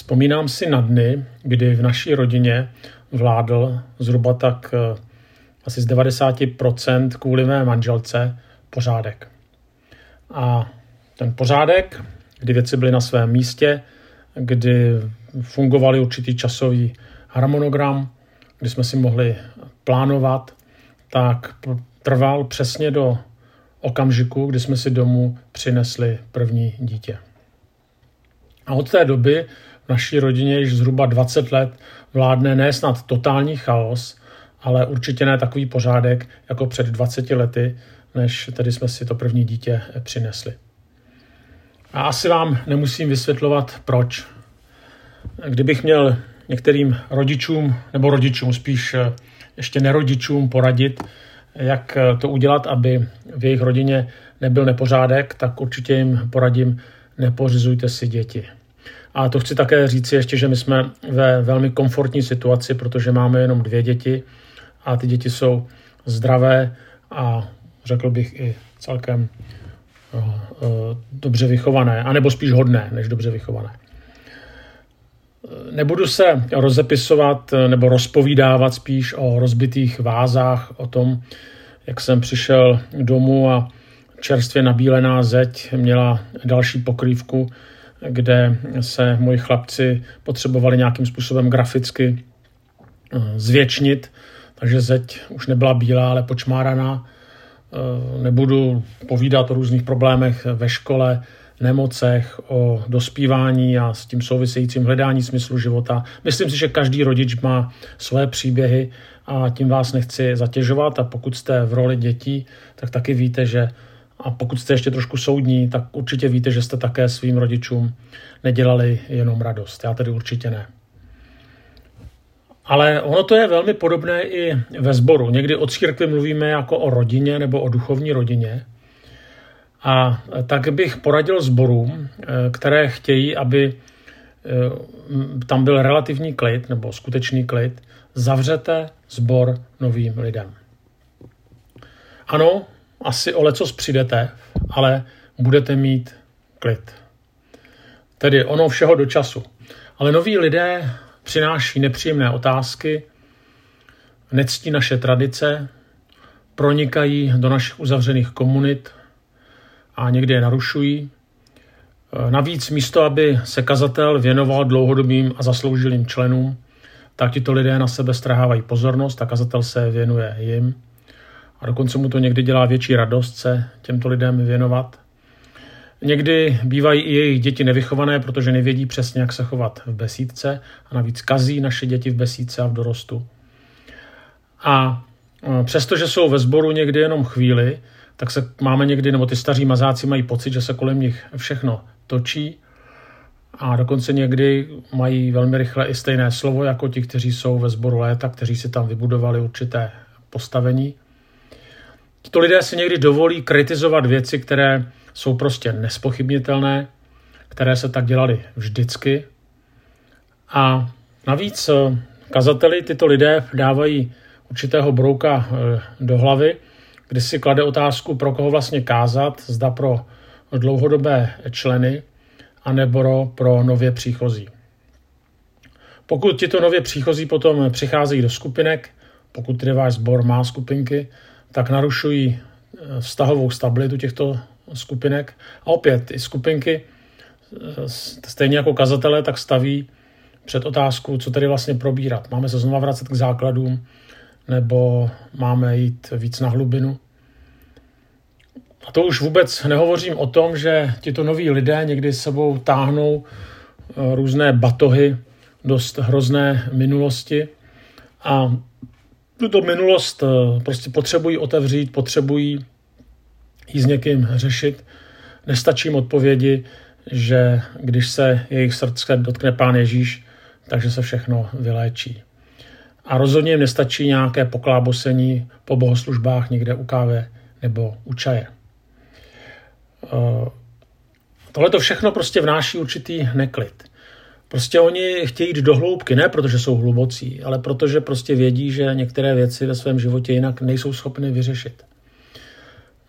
Vzpomínám si na dny, kdy v naší rodině vládl zhruba tak eh, asi z 90% kvůli mé manželce pořádek. A ten pořádek, kdy věci byly na svém místě, kdy fungovaly určitý časový harmonogram, kdy jsme si mohli plánovat, tak trval přesně do okamžiku, kdy jsme si domů přinesli první dítě. A od té doby naší rodině již zhruba 20 let vládne ne snad totální chaos, ale určitě ne takový pořádek jako před 20 lety, než tedy jsme si to první dítě přinesli. A asi vám nemusím vysvětlovat, proč. Kdybych měl některým rodičům, nebo rodičům spíš eh, ještě nerodičům poradit, jak to udělat, aby v jejich rodině nebyl nepořádek, tak určitě jim poradím, nepořizujte si děti. A to chci také říci ještě, že my jsme ve velmi komfortní situaci, protože máme jenom dvě děti a ty děti jsou zdravé a řekl bych i celkem uh, uh, dobře vychované, anebo spíš hodné, než dobře vychované. Nebudu se rozepisovat nebo rozpovídávat spíš o rozbitých vázách, o tom, jak jsem přišel domů a čerstvě nabílená zeď měla další pokrývku, kde se moji chlapci potřebovali nějakým způsobem graficky eh, zvětšnit, takže zeď už nebyla bílá, ale počmáraná. Eh, nebudu povídat o různých problémech ve škole, nemocech, o dospívání a s tím souvisejícím hledání smyslu života. Myslím si, že každý rodič má své příběhy a tím vás nechci zatěžovat a pokud jste v roli dětí, tak taky víte, že a pokud jste ještě trošku soudní, tak určitě víte, že jste také svým rodičům nedělali jenom radost. Já tedy určitě ne. Ale ono to je velmi podobné i ve sboru. Někdy o církvi mluvíme jako o rodině nebo o duchovní rodině. A tak bych poradil sborům, eh, které chtějí, aby eh, tam byl relativní klid nebo skutečný klid, zavřete sbor novým lidem. Ano, asi o lecos přijdete, ale budete mít klid. Tedy ono všeho do času. Ale noví lidé přináší nepříjemné otázky, nectí naše tradice, pronikají do našich uzavřených komunit a někdy je narušují. Navíc místo, aby se kazatel věnoval dlouhodobým a zasloužilým členům, tak tito lidé na sebe strhávají pozornost a kazatel se věnuje jim. A dokonce mu to někdy dělá větší radost se těmto lidem věnovat. Někdy bývají i jejich děti nevychované, protože nevědí přesně, jak se chovat v besídce a navíc kazí naše děti v besídce a v dorostu. A přestože jsou ve sboru někdy jenom chvíli, tak se máme někdy, nebo ty staří mazáci mají pocit, že se kolem nich všechno točí a dokonce někdy mají velmi rychle i stejné slovo jako ti, kteří jsou ve sboru léta, kteří si tam vybudovali určité postavení. Tito lidé si někdy dovolí kritizovat věci, které jsou prostě nespochybnitelné, které se tak dělali vždycky. A navíc eh, kazateli tyto lidé dávají určitého brouka eh, do hlavy, kdy si klade otázku, pro koho vlastně kázat, zda pro dlouhodobé členy, anebo pro nově příchozí. Pokud tito nově příchozí potom přicházejí do skupinek, pokud tedy váš sbor má skupinky, tak narušují eh, vztahovou stabilitu těchto skupinek. A opět, i skupinky, eh, stejně jako kazatele, tak staví před otázku, co tedy vlastně probírat. Máme se znova vracet k základům, nebo máme jít víc na hlubinu. A to už vůbec nehovořím o tom, že tito noví lidé někdy s sebou táhnou eh, různé batohy dost hrozné minulosti a tuto minulost eh, prostě potřebují otevřít, potřebují ji s někým řešit. Nestačí jim odpovědi, že když se jejich srdce dotkne Pán Ježíš, takže se všechno vyléčí. A rozhodně jim nestačí nějaké poklábosení po bohoslužbách někde u kávy nebo u čaje. Eh, tohle to všechno prostě vnáší určitý neklid. Prostě oni chtějí jít do hloubky, ne protože jsou hlubocí, ale protože prostě vědí, že některé věci ve svém životě jinak nejsou schopny vyřešit.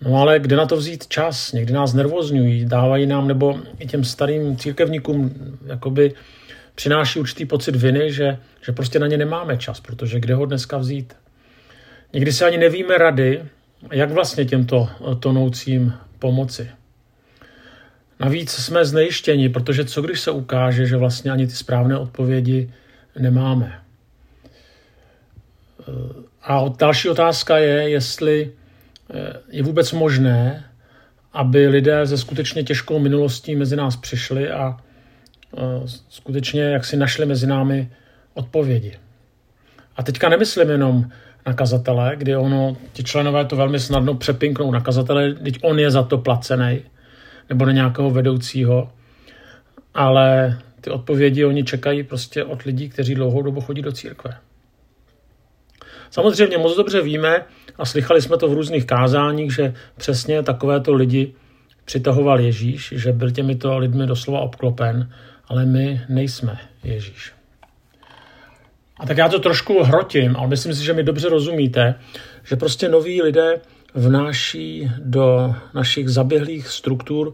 No ale kde na to vzít čas? Někdy nás nervozňují, dávají nám, nebo i těm starým církevníkům jakoby přináší určitý pocit viny, že, že prostě na ně nemáme čas, protože kde ho dneska vzít? Někdy se ani nevíme rady, jak vlastně těmto tonoucím pomoci. Navíc jsme znejištěni, protože co když se ukáže, že vlastně ani ty správné odpovědi nemáme. A další otázka je, jestli eh, je vůbec možné, aby lidé ze skutečně těžkou minulostí mezi nás přišli a eh, skutečně jak si našli mezi námi odpovědi. A teďka nemyslím jenom na kazatele, kdy ono, ti členové to velmi snadno přepinknou na kazatele, teď on je za to placený, nebo na nějakého vedoucího, ale ty odpovědi oni čekají prostě od lidí, kteří dlouhou dobu chodí do církve. Samozřejmě moc dobře víme, a slychali jsme to v různých kázáních, že přesně takovéto lidi přitahoval Ježíš, že byl těmito lidmi doslova obklopen, ale my nejsme Ježíš. A tak já to trošku hrotím, ale myslím si, že mi dobře rozumíte, že prostě noví lidé vnáší do našich zaběhlých struktur,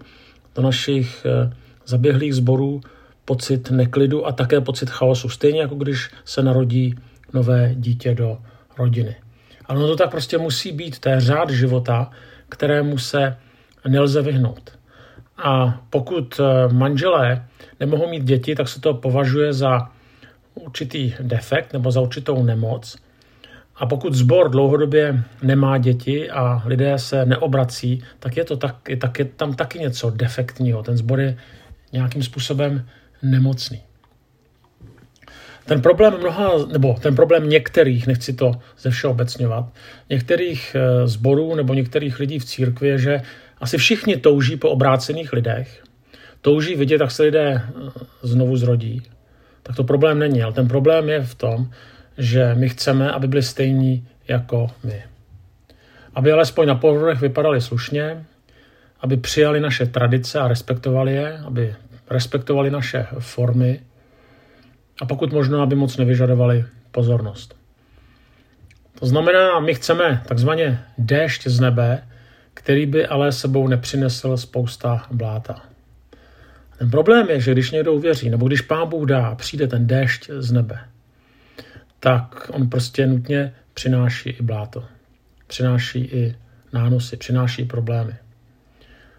do našich eh, zaběhlých sborů pocit neklidu a také pocit chaosu. Stejně jako když se narodí nové dítě do rodiny. Ale to tak prostě musí být, to je řád života, kterému se nelze vyhnout. A pokud eh, manželé nemohou mít děti, tak se to považuje za určitý defekt nebo za určitou nemoc. A pokud zbor dlouhodobě nemá děti a lidé se neobrací, tak je, to tak, tak je tam taky něco defektního. Ten zbor je nějakým způsobem nemocný. Ten problém mnoha, nebo ten problém některých, nechci to ze všeobecňovat, některých eh, zborů nebo některých lidí v církvi je, že asi všichni touží po obrácených lidech, touží vidět, jak se lidé eh, znovu zrodí. Tak to problém není, ale ten problém je v tom, že my chceme, aby byli stejní jako my. Aby alespoň na povrch vypadali slušně, aby přijali naše tradice a respektovali je, aby respektovali naše formy a pokud možno, aby moc nevyžadovali pozornost. To znamená, my chceme takzvaně déšť z nebe, který by ale sebou nepřinesl spousta bláta. Ten problém je, že když někdo uvěří, nebo když Pán Bůh dá, přijde ten déšť z nebe, tak on prostě nutně přináší i bláto. Přináší i nánosy, přináší problémy.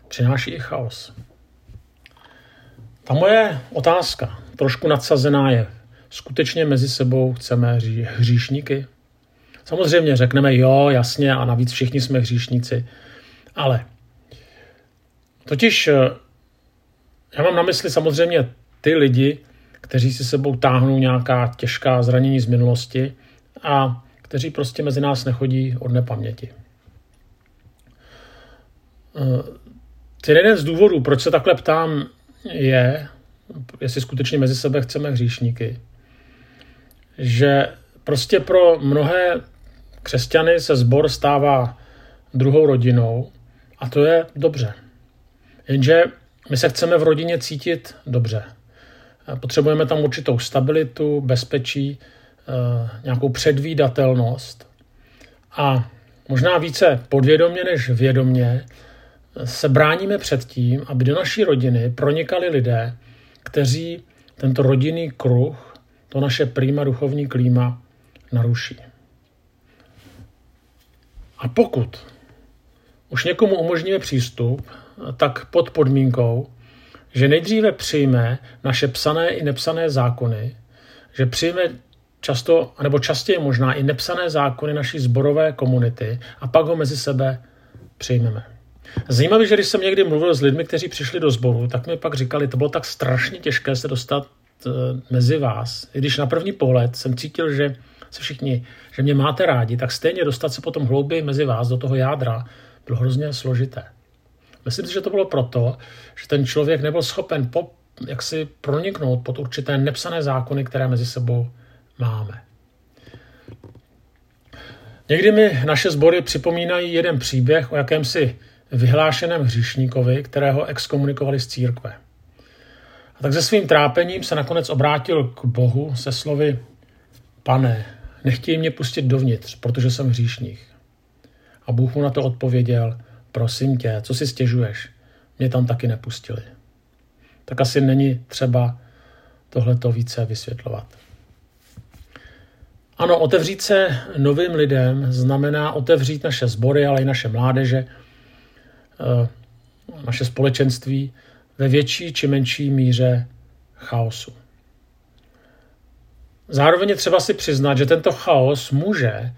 Přináší i chaos. Ta moje otázka, trošku nadsazená je, skutečně mezi sebou chceme hříšníky? Samozřejmě řekneme jo, jasně, a navíc všichni jsme hříšníci. Ale totiž eh, já mám na mysli samozřejmě ty lidi, kteří si sebou táhnou nějaká těžká zranění z minulosti a kteří prostě mezi nás nechodí od nepaměti. Eh, ty jeden z důvodů, proč se takhle ptám, je, jestli skutečně mezi sebe chceme hříšníky, že prostě pro mnohé křesťany se sbor stává druhou rodinou a to je dobře. Jenže my se chceme v rodině cítit dobře. Potřebujeme tam určitou stabilitu, bezpečí, eh, nějakou předvídatelnost. A možná více podvědomě než vědomě se bráníme před tím, aby do naší rodiny pronikali lidé, kteří tento rodinný kruh, to naše prýma duchovní klíma naruší. A pokud už někomu umožníme přístup, tak pod podmínkou, že nejdříve přijme naše psané i nepsané zákony, že přijme často, nebo častěji možná i nepsané zákony naší zborové komunity a pak ho mezi sebe přijmeme. Zajímavé, že když jsem někdy mluvil s lidmi, kteří přišli do sboru, tak mi pak říkali, to bylo tak strašně těžké se dostat uh, mezi vás. I když na první pohled jsem cítil, že se všichni, že mě máte rádi, tak stejně dostat se potom hlouběji mezi vás do toho jádra bylo hrozně složité. Myslím si, že to bylo proto, že ten člověk nebyl schopen po, jak si proniknout pod určité nepsané zákony, které mezi sebou máme. Někdy mi naše sbory připomínají jeden příběh o jakémsi vyhlášeném hříšníkovi, kterého exkomunikovali z církve. A tak se svým trápením se nakonec obrátil k Bohu se slovy Pane, nechtěj mě pustit dovnitř, protože jsem hříšník. A Bůh mu na to odpověděl, prosím tě, co si stěžuješ? Mě tam taky nepustili. Tak asi není třeba tohleto více vysvětlovat. Ano, otevřít se novým lidem znamená otevřít naše sbory, ale i naše mládeže, eh, naše společenství ve větší či menší míře chaosu. Zároveň je třeba si přiznat, že tento chaos může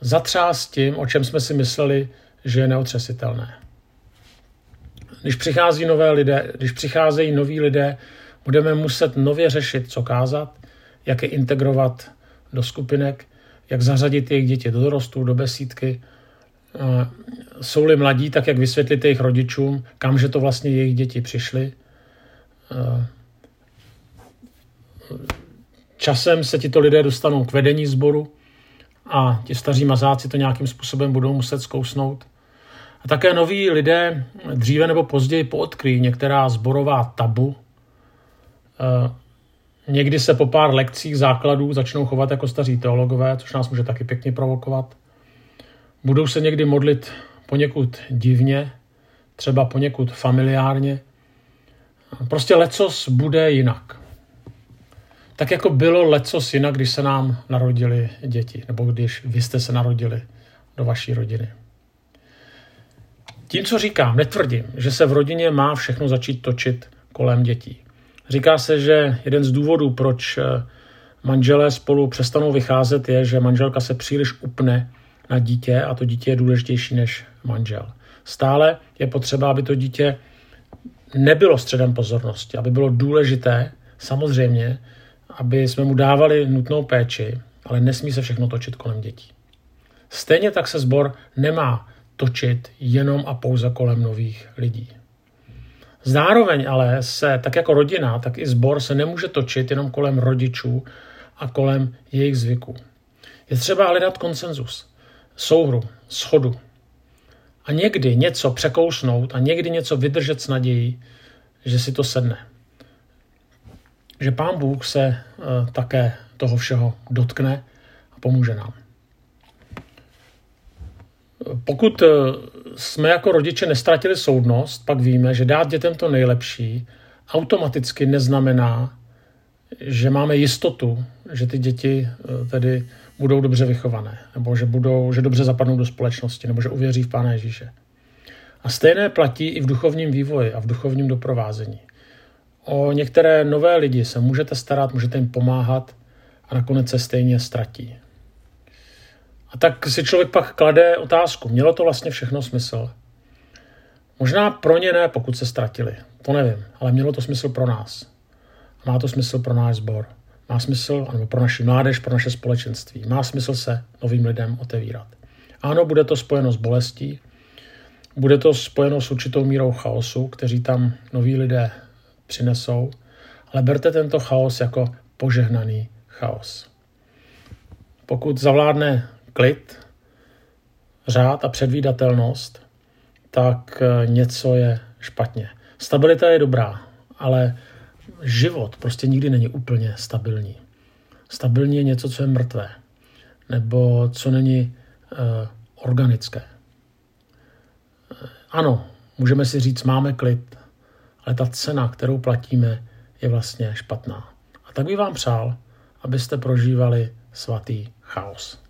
zatřást tím, o čem jsme si mysleli, že je neotřesitelné. Když přichází nové lidé, když přicházejí noví lidé, budeme muset nově řešit, co kázat, jak je integrovat do skupinek, jak zařadit jejich děti do dorostu, do besídky. Jsou-li mladí, tak jak vysvětlit jejich rodičům, kam že to vlastně jejich děti přišly. Časem se tito lidé dostanou k vedení sboru a ti staří mazáci to nějakým způsobem budou muset zkousnout. A také noví lidé dříve nebo později poodkryjí některá zborová tabu. Eh, někdy se po pár lekcích základů začnou chovat jako staří teologové, což nás může taky pěkně provokovat. Budou se někdy modlit poněkud divně, třeba poněkud familiárně. Prostě lecos bude jinak. Tak jako bylo lecos jinak, když se nám narodili děti, nebo když vy jste se narodili do vaší rodiny. Tím, co říkám, netvrdím, že se v rodině má všechno začít točit kolem dětí. Říká se, že jeden z důvodů, proč eh, manželé spolu přestanou vycházet, je, že manželka se příliš upne na dítě a to dítě je důležitější než manžel. Stále je potřeba, aby to dítě nebylo středem pozornosti, aby bylo důležité, samozřejmě, aby jsme mu dávali nutnou péči, ale nesmí se všechno točit kolem dětí. Stejně tak se sbor nemá točit jenom a pouze kolem nových lidí. Zároveň ale se, tak jako rodina, tak i sbor se nemůže točit jenom kolem rodičů a kolem jejich zvyků. Je třeba hledat konsenzus, souhru, schodu. A někdy něco překousnout a někdy něco vydržet s nadějí, že si to sedne. Že pán Bůh se uh, také toho všeho dotkne a pomůže nám. Pokud eh, jsme jako rodiče nestratili soudnost, pak víme, že dát dětem to nejlepší automaticky neznamená, že máme jistotu, že ty děti eh, tedy budou dobře vychované, nebo že, budou, že dobře zapadnou do společnosti, nebo že uvěří v Pána Ježíše. A stejné platí i v duchovním vývoji a v duchovním doprovázení. O některé nové lidi se můžete starat, můžete jim pomáhat a nakonec se stejně ztratí. A tak si člověk pak klade otázku, mělo to vlastně všechno smysl? Možná pro ně ne, pokud se ztratili, to nevím, ale mělo to smysl pro nás. A má to smysl pro náš sbor. Má smysl, nebo pro naši mládež, pro naše společenství. Má smysl se novým lidem otevírat. Ano, bude to spojeno s bolestí, bude to spojeno s určitou mírou chaosu, kteří tam noví lidé přinesou, ale berte tento chaos jako požehnaný chaos. Pokud zavládne klid, řád a předvídatelnost, tak eh, něco je špatně. Stabilita je dobrá, ale život prostě nikdy není úplně stabilní. Stabilní je něco, co je mrtvé, nebo co není uh, organické. Eh, ano, můžeme si říct, máme klid, ale ta cena, kterou platíme, je vlastně špatná. A tak bych vám přál, abyste prožívali svatý chaos.